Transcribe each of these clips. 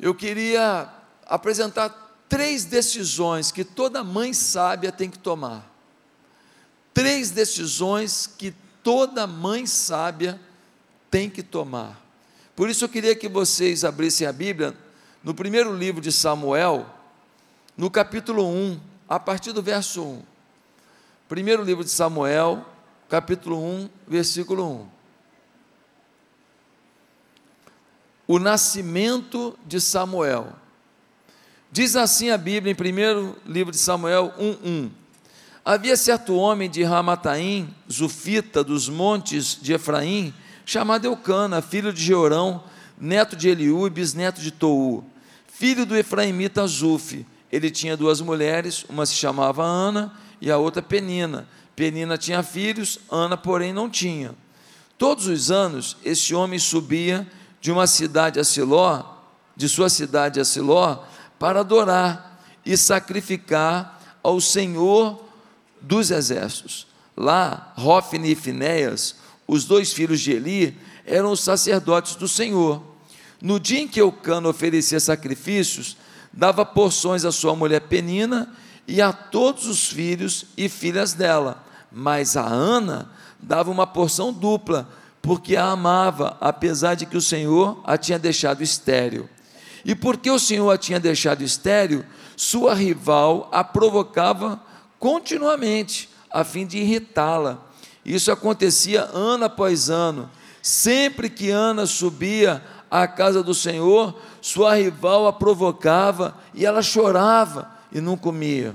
eu queria apresentar três decisões que toda mãe sábia tem que tomar. Três decisões que toda mãe sábia tem que tomar. Por isso eu queria que vocês abrissem a Bíblia no primeiro livro de Samuel, no capítulo 1, a partir do verso 1. Primeiro livro de Samuel, capítulo 1, versículo 1. O nascimento de Samuel. Diz assim a Bíblia em primeiro livro de Samuel 1:1. Havia certo homem de Ramataim, Zufita, dos montes de Efraim, chamado Eucana, filho de Jeorão, neto de Eliú e bisneto de Tou, filho do Efraimita Zuf. Ele tinha duas mulheres, uma se chamava Ana e a outra Penina. Penina tinha filhos, Ana, porém, não tinha. Todos os anos, esse homem subia de uma cidade a Siló, de sua cidade a Siló, para adorar e sacrificar ao Senhor dos exércitos. Lá, Rófine e Finéias, os dois filhos de Eli, eram os sacerdotes do Senhor. No dia em que Eucano oferecia sacrifícios, dava porções à sua mulher Penina e a todos os filhos e filhas dela. Mas a Ana dava uma porção dupla, porque a amava, apesar de que o Senhor a tinha deixado estéril. E porque o Senhor a tinha deixado estéril, sua rival a provocava continuamente, a fim de irritá-la. Isso acontecia ano após ano. Sempre que Ana subia à casa do Senhor, sua rival a provocava e ela chorava e não comia.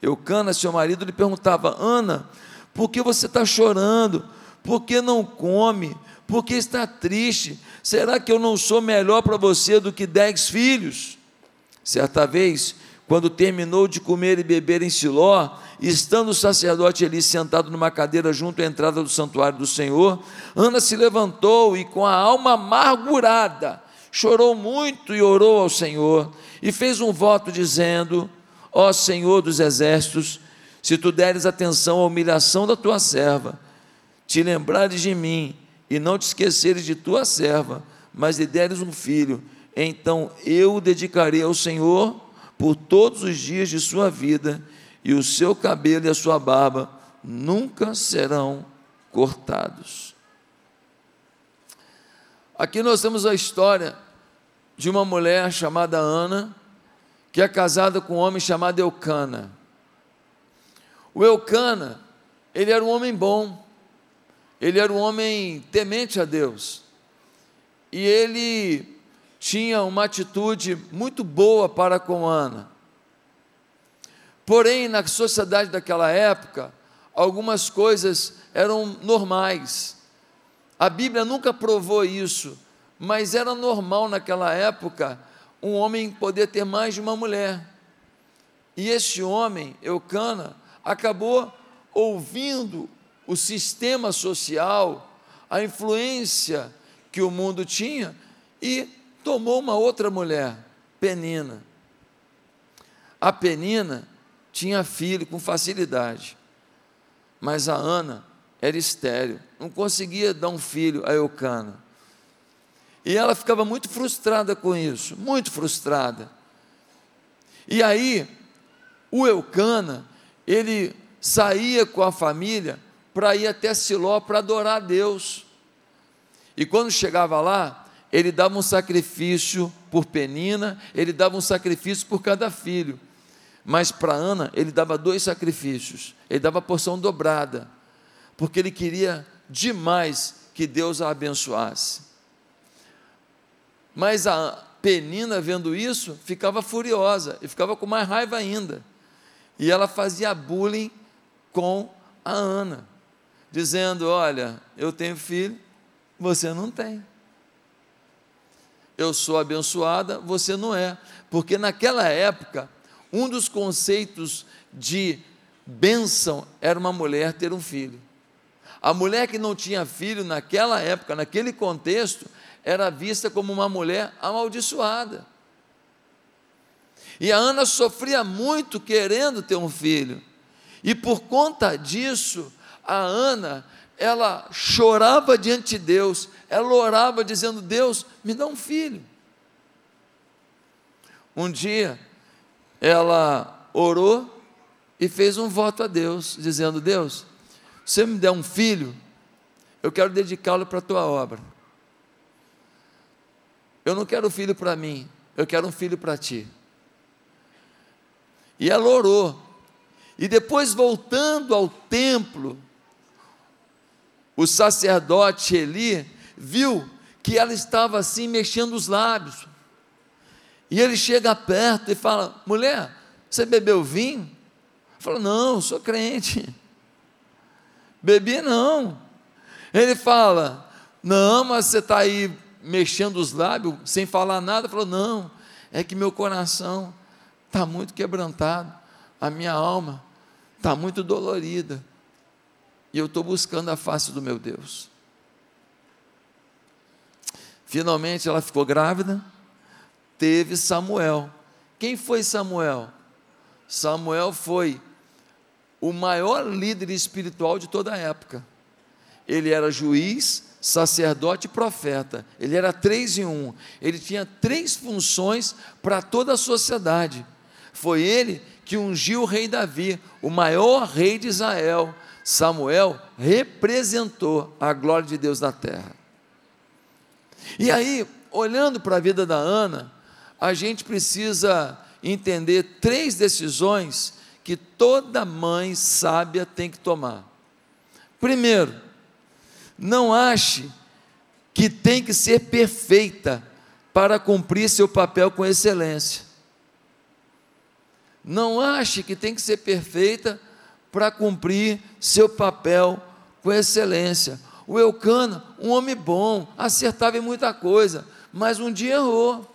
Eucana, seu marido, lhe perguntava: Ana, por que você está chorando? Por que não come? Por que está triste? Será que eu não sou melhor para você do que dez filhos? Certa vez, quando terminou de comer e beber em Siló, estando o sacerdote ali sentado numa cadeira junto à entrada do santuário do Senhor, Ana se levantou e, com a alma amargurada, chorou muito e orou ao Senhor, e fez um voto dizendo: Ó Senhor dos exércitos, se tu deres atenção à humilhação da tua serva, te lembrares de mim e não te esqueceres de tua serva, mas lhe deres um filho, então eu o dedicarei ao Senhor por todos os dias de sua vida, e o seu cabelo e a sua barba nunca serão cortados. Aqui nós temos a história de uma mulher chamada Ana, que é casada com um homem chamado Eucana. O Eucana, ele era um homem bom, ele era um homem temente a Deus. E ele tinha uma atitude muito boa para com Ana. Porém, na sociedade daquela época, algumas coisas eram normais. A Bíblia nunca provou isso, mas era normal naquela época um homem poder ter mais de uma mulher. E este homem, Eucana, acabou ouvindo o sistema social, a influência que o mundo tinha e tomou uma outra mulher, Penina. A Penina tinha filho com facilidade, mas a Ana era estéril, não conseguia dar um filho a Eucana. E ela ficava muito frustrada com isso, muito frustrada. E aí, o Eucana, ele saía com a família para ir até Siló para adorar a Deus. E quando chegava lá, ele dava um sacrifício por Penina, ele dava um sacrifício por cada filho. Mas para Ana, ele dava dois sacrifícios, ele dava a porção dobrada, porque ele queria demais que Deus a abençoasse. Mas a Penina, vendo isso, ficava furiosa e ficava com mais raiva ainda. E ela fazia bullying com a Ana, dizendo: Olha, eu tenho filho, você não tem. Eu sou abençoada, você não é. Porque naquela época, um dos conceitos de bênção era uma mulher ter um filho. A mulher que não tinha filho naquela época, naquele contexto, era vista como uma mulher amaldiçoada. E a Ana sofria muito querendo ter um filho. E por conta disso, a Ana, ela chorava diante de Deus, ela orava dizendo: Deus, me dá um filho. um dia, ela orou e fez um voto a Deus, dizendo: Deus, se você me der um filho, eu quero dedicá-lo para a tua obra. Eu não quero um filho para mim, eu quero um filho para ti. E ela orou. E depois, voltando ao templo, o sacerdote Eli viu que ela estava assim mexendo os lábios. E ele chega perto e fala: Mulher, você bebeu vinho? Fala: Não, sou crente. Bebi não. Ele fala: Não, mas você está aí mexendo os lábios sem falar nada. Falou: Não, é que meu coração está muito quebrantado, a minha alma está muito dolorida, e eu estou buscando a face do meu Deus. Finalmente ela ficou grávida, teve Samuel. Quem foi Samuel? Samuel foi o maior líder espiritual de toda a época. Ele era juiz, sacerdote e profeta. Ele era três em um. Ele tinha três funções para toda a sociedade. Foi ele que ungiu o rei Davi, o maior rei de Israel. Samuel representou a glória de Deus na terra. E aí, olhando para a vida da Ana, a gente precisa entender três decisões que toda mãe sábia tem que tomar. Primeiro, não ache que tem que ser perfeita para cumprir seu papel com excelência. Não ache que tem que ser perfeita para cumprir seu papel com excelência. O Eucana, um homem bom, acertava em muita coisa, mas um dia errou.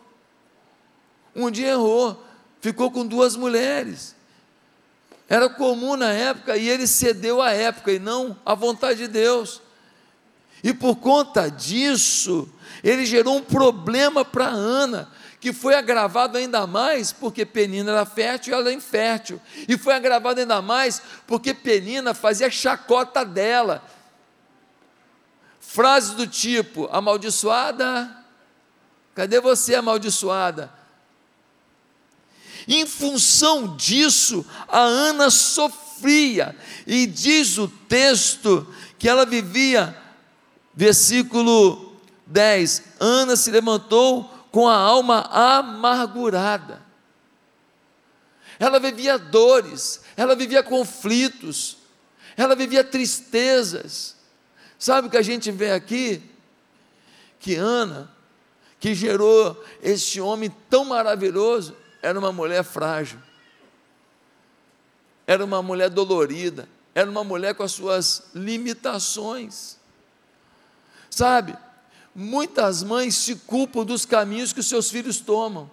Um dia errou, ficou com duas mulheres. Era comum na época e ele cedeu à época e não à vontade de Deus. E por conta disso, ele gerou um problema para Ana, que foi agravado ainda mais porque Penina era fértil e ela era infértil. E foi agravado ainda mais porque Penina fazia chacota dela, Frases do tipo: amaldiçoada, cadê você, amaldiçoada? Em função disso, a Ana sofria, e diz o texto que ela vivia, versículo 10: Ana se levantou com a alma amargurada. Ela vivia dores, ela vivia conflitos, ela vivia tristezas. Sabe o que a gente vê aqui? Que Ana, que gerou esse homem tão maravilhoso, era uma mulher frágil, era uma mulher dolorida, era uma mulher com as suas limitações. Sabe, muitas mães se culpam dos caminhos que os seus filhos tomam.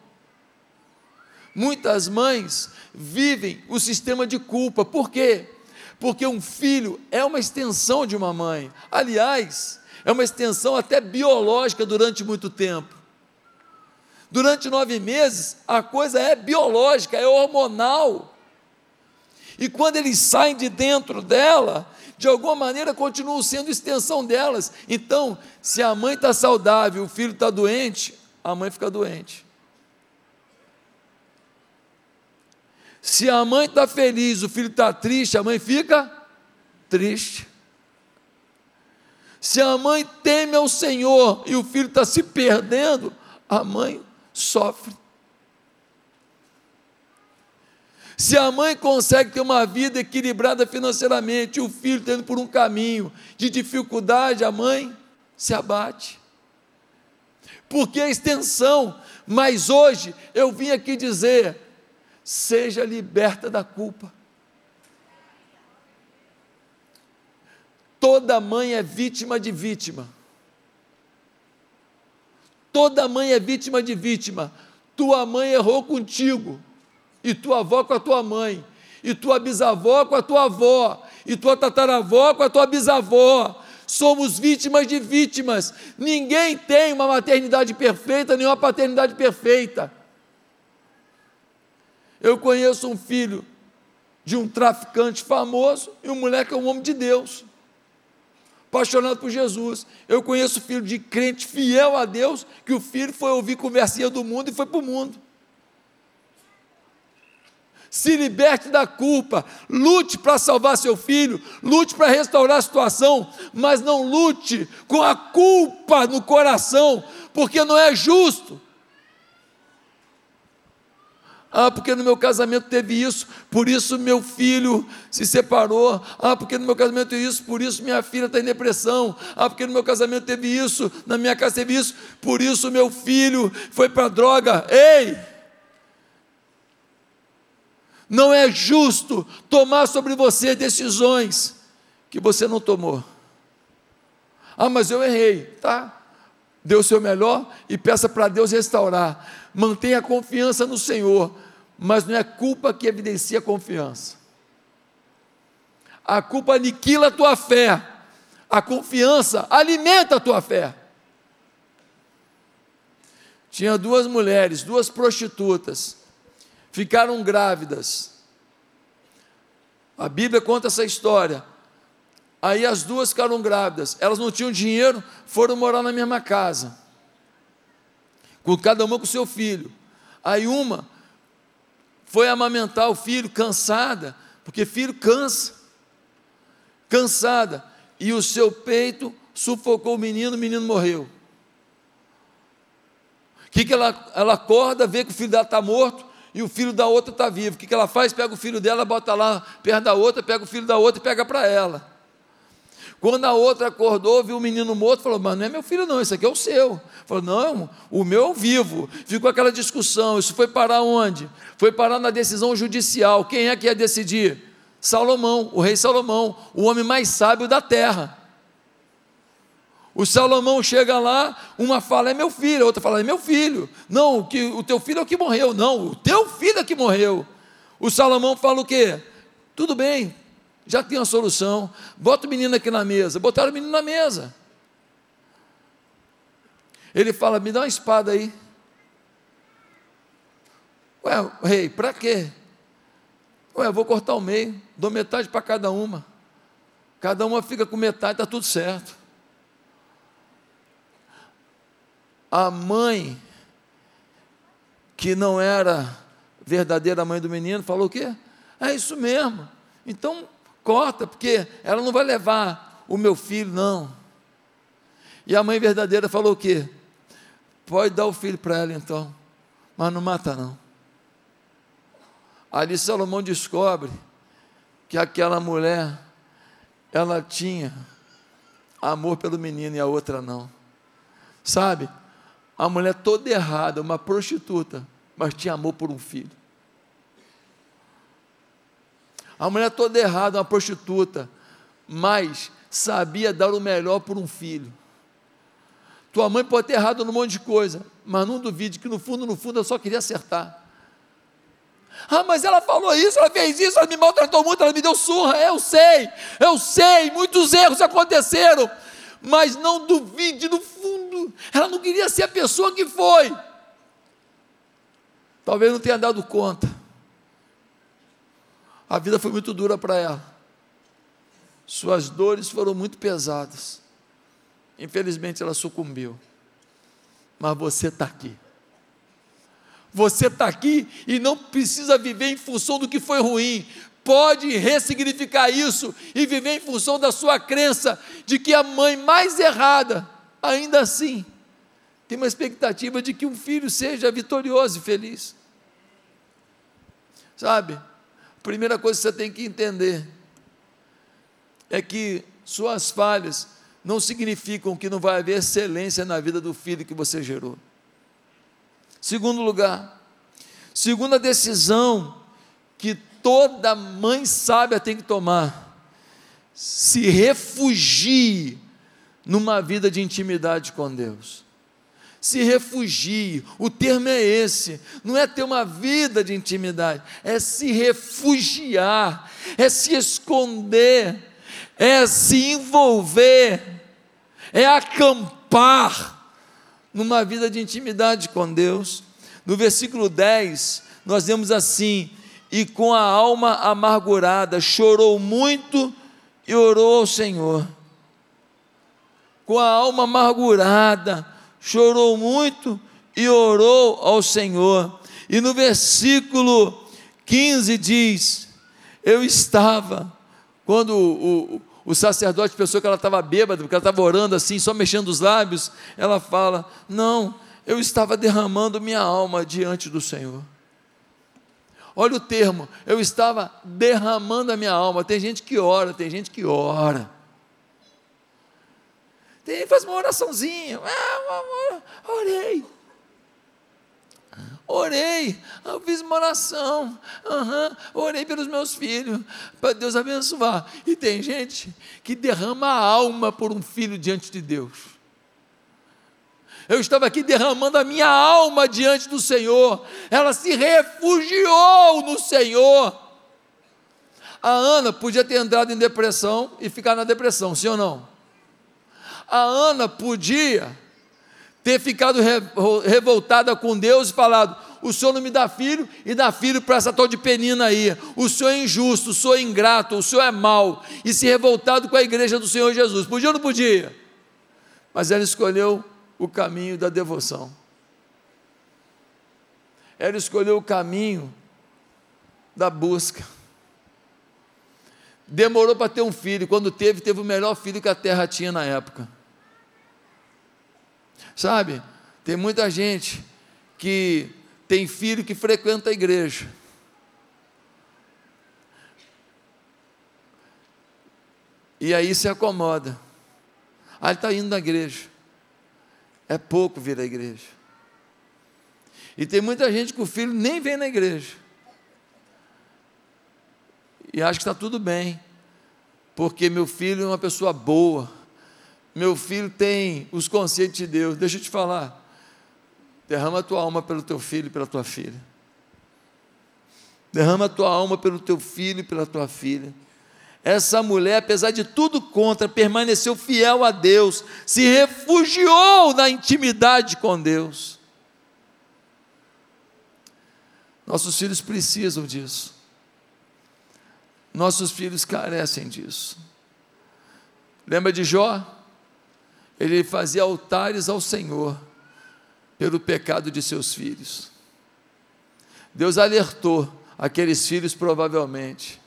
Muitas mães vivem o sistema de culpa, por quê? porque um filho é uma extensão de uma mãe. Aliás, é uma extensão até biológica durante muito tempo. Durante nove meses, a coisa é biológica, é hormonal. E quando eles saem de dentro dela, de alguma maneira continuam sendo extensão delas. Então, se a mãe está saudável, o filho está doente, a mãe fica doente. Se a mãe está feliz, o filho está triste, a mãe fica triste. Se a mãe teme ao Senhor e o filho está se perdendo, a mãe sofre. Se a mãe consegue ter uma vida equilibrada financeiramente, o filho tendo por um caminho de dificuldade, a mãe se abate. Porque a extensão, mas hoje eu vim aqui dizer: seja liberta da culpa. Toda mãe é vítima de vítima. Toda mãe é vítima de vítima. Tua mãe errou contigo, e tua avó com a tua mãe, e tua bisavó com a tua avó, e tua tataravó com a tua bisavó. Somos vítimas de vítimas. Ninguém tem uma maternidade perfeita, nem uma paternidade perfeita. Eu conheço um filho de um traficante famoso e o moleque é um homem de Deus, apaixonado por Jesus. Eu conheço filho de crente fiel a Deus, que o filho foi ouvir conversinha do mundo e foi para o mundo. Se liberte da culpa, lute para salvar seu filho, lute para restaurar a situação, mas não lute com a culpa no coração, porque não é justo. Ah, porque no meu casamento teve isso, por isso meu filho se separou. Ah, porque no meu casamento teve isso, por isso minha filha está em depressão. Ah, porque no meu casamento teve isso, na minha casa teve isso, por isso meu filho foi para droga. Ei! Não é justo tomar sobre você decisões que você não tomou. Ah, mas eu errei, tá? Dê o seu melhor e peça para Deus restaurar. Mantenha a confiança no Senhor mas não é culpa que evidencia confiança. A culpa aniquila a tua fé, a confiança alimenta a tua fé. Tinha duas mulheres, duas prostitutas, ficaram grávidas. A Bíblia conta essa história. Aí as duas ficaram grávidas, elas não tinham dinheiro, foram morar na mesma casa, com cada uma com seu filho. Aí uma foi amamentar o filho cansada, porque filho cansa, cansada, e o seu peito sufocou o menino, o menino morreu. O que, que ela, ela acorda, vê que o filho dela está morto e o filho da outra está vivo. O que, que ela faz? Pega o filho dela, bota lá perto da outra, pega o filho da outra e pega para ela. Quando a outra acordou, viu o menino morto, falou: Mas não é meu filho, não, esse aqui é o seu. Falou: Não, o meu é vivo. Ficou aquela discussão. Isso foi parar onde? Foi parar na decisão judicial. Quem é que ia decidir? Salomão, o rei Salomão, o homem mais sábio da terra. O Salomão chega lá, uma fala é meu filho, a outra fala é meu filho. Não, o, que, o teu filho é o que morreu. Não, o teu filho é que morreu. O Salomão fala o quê? Tudo bem, já tem a solução. Bota o menino aqui na mesa. Botaram o menino na mesa. Ele fala: Me dá uma espada aí. Ué, rei, para quê? Ué, vou cortar o meio, dou metade para cada uma. Cada uma fica com metade, está tudo certo. A mãe, que não era verdadeira mãe do menino, falou o quê? É isso mesmo. Então, corta, porque ela não vai levar o meu filho, não. E a mãe verdadeira falou o quê? Pode dar o filho para ela então, mas não mata não. Ali Salomão descobre que aquela mulher, ela tinha amor pelo menino e a outra não. Sabe? A mulher toda errada, uma prostituta, mas tinha amor por um filho. A mulher toda errada, uma prostituta, mas sabia dar o melhor por um filho. Tua mãe pode ter errado num monte de coisa, mas não duvide que no fundo, no fundo, eu só queria acertar. Ah, mas ela falou isso, ela fez isso, ela me maltratou muito, ela me deu surra. Eu sei, eu sei, muitos erros aconteceram, mas não duvide, no fundo, ela não queria ser a pessoa que foi. Talvez não tenha dado conta. A vida foi muito dura para ela. Suas dores foram muito pesadas. Infelizmente ela sucumbiu. Mas você está aqui. Você está aqui e não precisa viver em função do que foi ruim. Pode ressignificar isso e viver em função da sua crença de que a mãe mais errada, ainda assim, tem uma expectativa de que um filho seja vitorioso e feliz. Sabe? primeira coisa que você tem que entender é que suas falhas não significam que não vai haver excelência na vida do filho que você gerou. Segundo lugar, segunda decisão que toda mãe sábia tem que tomar: se refugie numa vida de intimidade com Deus se refugie. O termo é esse. Não é ter uma vida de intimidade, é se refugiar, é se esconder, é se envolver, é acampar numa vida de intimidade com Deus. No versículo 10, nós vemos assim: e com a alma amargurada chorou muito e orou ao Senhor. Com a alma amargurada, chorou muito e orou ao Senhor. E no versículo 15 diz: Eu estava, quando o, o, o sacerdote pensou que ela estava bêbada, porque ela estava orando assim, só mexendo os lábios, ela fala: Não, eu estava derramando minha alma diante do Senhor. Olha o termo, eu estava derramando a minha alma. Tem gente que ora, tem gente que ora. Tem, faz uma oraçãozinha. Ah, orei. Orei, eu fiz uma oração, uhum, orei pelos meus filhos, para Deus abençoar. E tem gente que derrama a alma por um filho diante de Deus. Eu estava aqui derramando a minha alma diante do Senhor, ela se refugiou no Senhor. A Ana podia ter entrado em depressão e ficar na depressão, sim ou não? A Ana podia ter ficado revoltada com Deus e falado: o Senhor não me dá filho e dá filho para essa tal de penina aí. O Senhor é injusto, o Senhor é ingrato, o Senhor é mau. E se revoltado com a igreja do Senhor Jesus. Podia ou não podia? Mas ela escolheu o caminho da devoção. Ela escolheu o caminho da busca. Demorou para ter um filho. Quando teve, teve o melhor filho que a terra tinha na época. Sabe, tem muita gente que tem filho que frequenta a igreja. E aí se acomoda. Ah, ele está indo na igreja. É pouco vir à igreja. E tem muita gente que o filho nem vem na igreja. E acha que está tudo bem, porque meu filho é uma pessoa boa meu filho tem os conceitos de Deus. Deixa eu te falar. Derrama a tua alma pelo teu filho e pela tua filha. Derrama a tua alma pelo teu filho e pela tua filha. Essa mulher, apesar de tudo contra, permaneceu fiel a Deus, se refugiou na intimidade com Deus. Nossos filhos precisam disso. Nossos filhos carecem disso. Lembra de Jó? Ele fazia altares ao Senhor pelo pecado de seus filhos. Deus alertou aqueles filhos, provavelmente,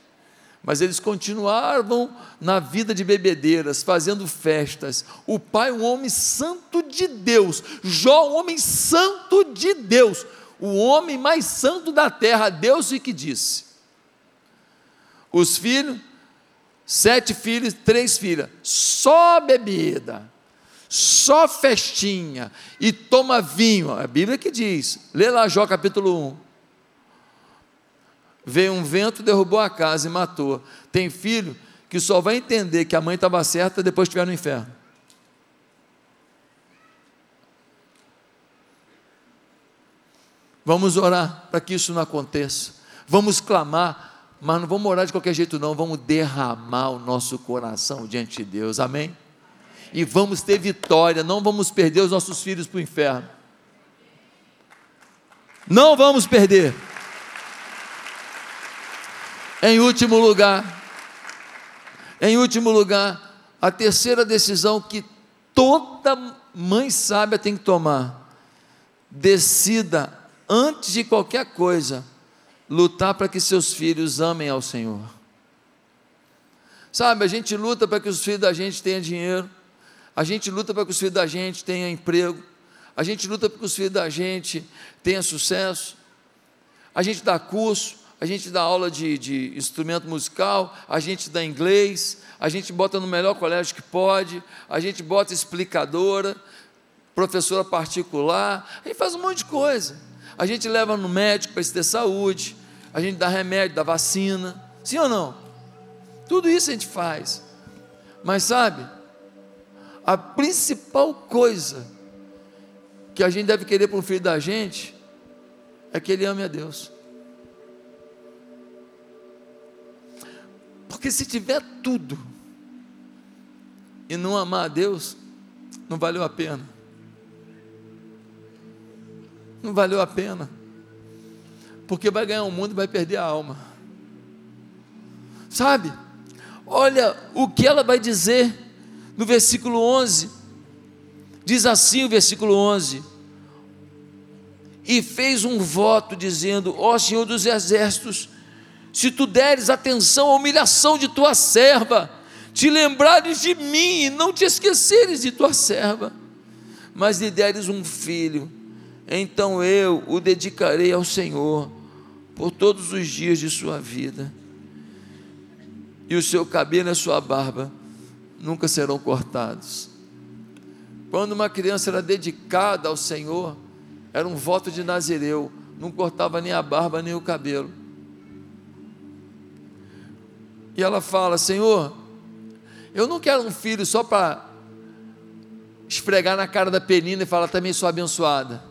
mas eles continuavam na vida de bebedeiras, fazendo festas. O pai, um homem santo de Deus, Jó, um homem santo de Deus, o homem mais santo da terra, Deus e que disse. Os filhos, sete filhos, três filhas, só bebida só festinha e toma vinho. A Bíblia que diz, lê lá Jó capítulo 1. Veio um vento, derrubou a casa e matou. Tem filho que só vai entender que a mãe estava certa depois que estiver no inferno. Vamos orar para que isso não aconteça. Vamos clamar, mas não vamos orar de qualquer jeito, não. Vamos derramar o nosso coração diante de Deus. Amém? E vamos ter vitória, não vamos perder os nossos filhos para o inferno. Não vamos perder. Em último lugar, em último lugar, a terceira decisão que toda mãe sábia tem que tomar: decida, antes de qualquer coisa, lutar para que seus filhos amem ao Senhor. Sabe, a gente luta para que os filhos da gente tenham dinheiro, a gente luta para que os filhos da gente tenham emprego. A gente luta para que os filhos da gente tenham sucesso. A gente dá curso, a gente dá aula de, de instrumento musical, a gente dá inglês, a gente bota no melhor colégio que pode, a gente bota explicadora, professora particular, a gente faz um monte de coisa. A gente leva no médico para ter saúde, a gente dá remédio, dá vacina, sim ou não? Tudo isso a gente faz. Mas sabe, a principal coisa que a gente deve querer para o filho da gente é que ele ame a Deus. Porque se tiver tudo e não amar a Deus, não valeu a pena. Não valeu a pena. Porque vai ganhar o mundo e vai perder a alma. Sabe? Olha o que ela vai dizer no versículo 11, diz assim o versículo 11: e fez um voto dizendo: Ó Senhor dos exércitos, se tu deres atenção à humilhação de tua serva, te lembrares de mim e não te esqueceres de tua serva, mas lhe deres um filho, então eu o dedicarei ao Senhor por todos os dias de sua vida, e o seu cabelo e a sua barba nunca serão cortados. Quando uma criança era dedicada ao Senhor, era um voto de Nazireu, não cortava nem a barba nem o cabelo. E ela fala: Senhor, eu não quero um filho só para esfregar na cara da penina e falar também sou abençoada.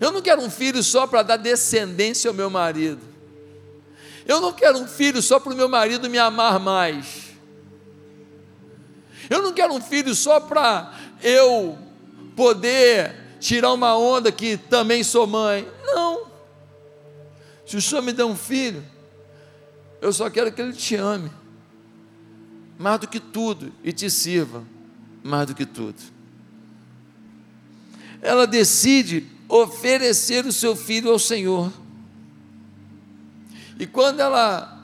Eu não quero um filho só para dar descendência ao meu marido. Eu não quero um filho só para o meu marido me amar mais. Eu não quero um filho só para eu poder tirar uma onda que também sou mãe. Não. Se o Senhor me der um filho, eu só quero que ele te ame mais do que tudo e te sirva mais do que tudo. Ela decide oferecer o seu filho ao Senhor. E quando ela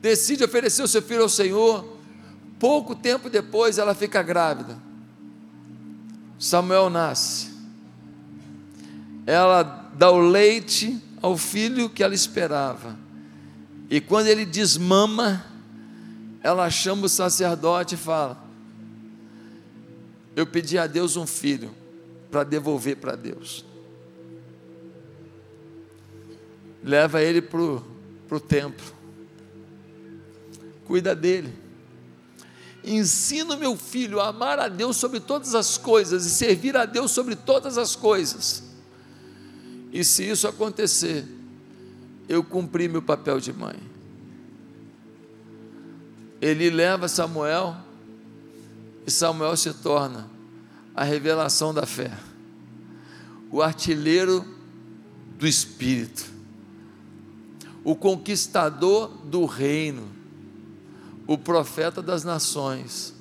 decide oferecer o seu filho ao Senhor, pouco tempo depois ela fica grávida. Samuel nasce. Ela dá o leite ao filho que ela esperava. E quando ele desmama, ela chama o sacerdote e fala: Eu pedi a Deus um filho para devolver para Deus. Leva ele para o templo, cuida dele. Ensina o meu filho a amar a Deus sobre todas as coisas e servir a Deus sobre todas as coisas. E se isso acontecer, eu cumpri meu papel de mãe. Ele leva Samuel e Samuel se torna a revelação da fé, o artilheiro do Espírito, o conquistador do reino, o profeta das nações,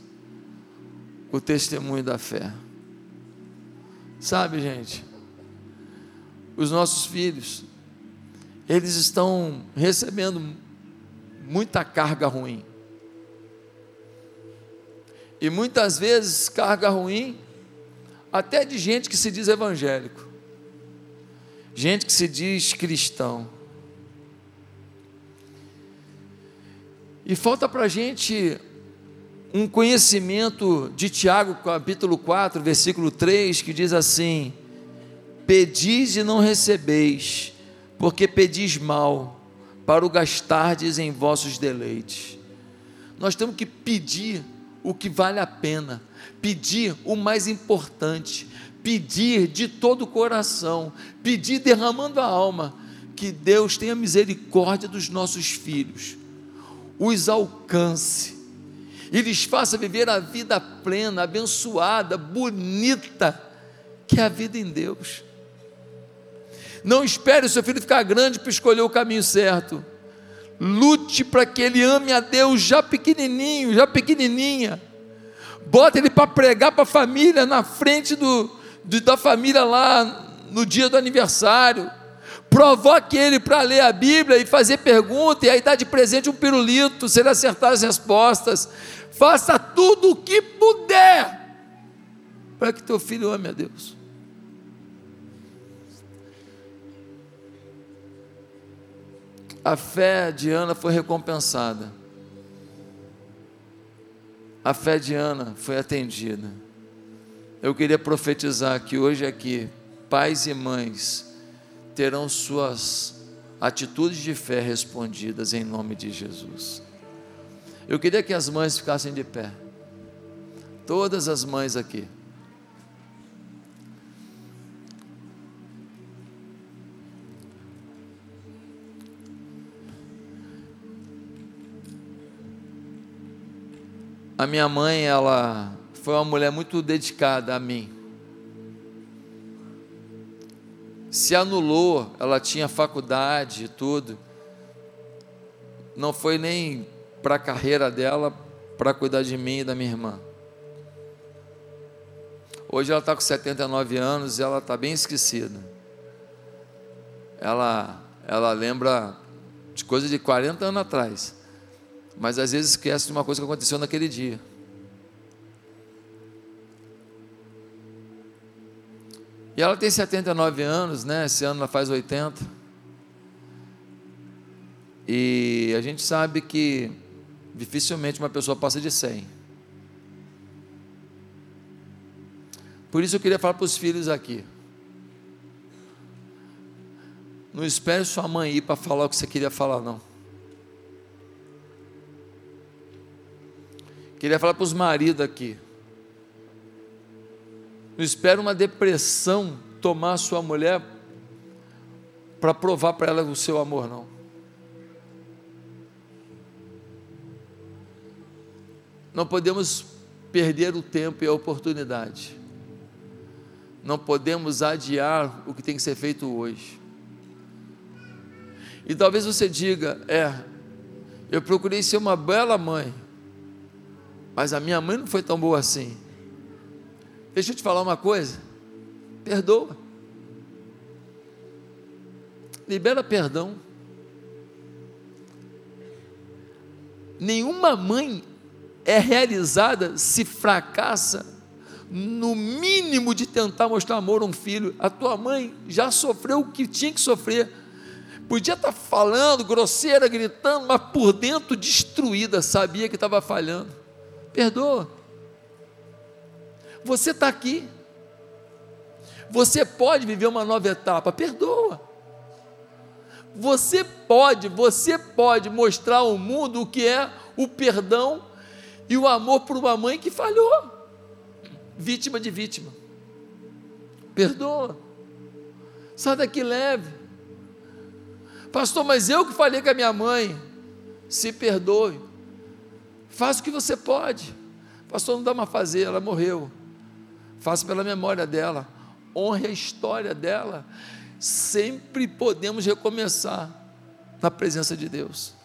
o testemunho da fé. Sabe, gente, os nossos filhos, eles estão recebendo muita carga ruim. E muitas vezes carga ruim, até de gente que se diz evangélico, gente que se diz cristão. E falta para a gente um conhecimento de Tiago, capítulo 4, versículo 3, que diz assim: Pedis e não recebeis, porque pedis mal, para o gastardes em vossos deleites. Nós temos que pedir o que vale a pena, pedir o mais importante, pedir de todo o coração, pedir derramando a alma, que Deus tenha misericórdia dos nossos filhos, os alcance e lhes faça viver a vida plena, abençoada, bonita, que é a vida em Deus. Não espere o seu filho ficar grande para escolher o caminho certo. Lute para que ele ame a Deus já pequenininho, já pequenininha. Bota ele para pregar para a família na frente do, do, da família lá no dia do aniversário. Provoque ele para ler a Bíblia e fazer pergunta, e aí dá de presente um pirulito, se ele acertar as respostas. Faça tudo o que puder para que teu filho ame a Deus. a fé de Ana foi recompensada. A fé de Ana foi atendida. Eu queria profetizar que hoje aqui, pais e mães terão suas atitudes de fé respondidas em nome de Jesus. Eu queria que as mães ficassem de pé. Todas as mães aqui. A minha mãe, ela foi uma mulher muito dedicada a mim. Se anulou, ela tinha faculdade e tudo. Não foi nem para a carreira dela, para cuidar de mim e da minha irmã. Hoje ela está com 79 anos e ela está bem esquecida. ela, ela lembra de coisa de 40 anos atrás, mas às vezes esquece de uma coisa que aconteceu naquele dia. E ela tem 79 anos, né? Esse ano ela faz 80. E a gente sabe que dificilmente uma pessoa passa de 100. Por isso eu queria falar para os filhos aqui. Não espere sua mãe ir para falar o que você queria falar, não. Queria falar para os maridos aqui. Não espere uma depressão tomar a sua mulher para provar para ela o seu amor, não. Não podemos perder o tempo e a oportunidade. Não podemos adiar o que tem que ser feito hoje. E talvez você diga: é, eu procurei ser uma bela mãe, mas a minha mãe não foi tão boa assim. Deixa eu te falar uma coisa. Perdoa. Libera perdão. Nenhuma mãe é realizada se fracassa no mínimo de tentar mostrar amor a um filho. A tua mãe já sofreu o que tinha que sofrer. Podia estar falando, grosseira, gritando, mas por dentro destruída, sabia que estava falhando. Perdoa. Você está aqui. Você pode viver uma nova etapa. Perdoa. Você pode, você pode mostrar ao mundo o que é o perdão e o amor por uma mãe que falhou. Vítima de vítima. Perdoa. Sai daqui leve. Pastor, mas eu que falei com a minha mãe. Se perdoe. Faça o que você pode. Pastor, não dá mais fazer, ela morreu faça pela memória dela, honre a história dela. Sempre podemos recomeçar na presença de Deus.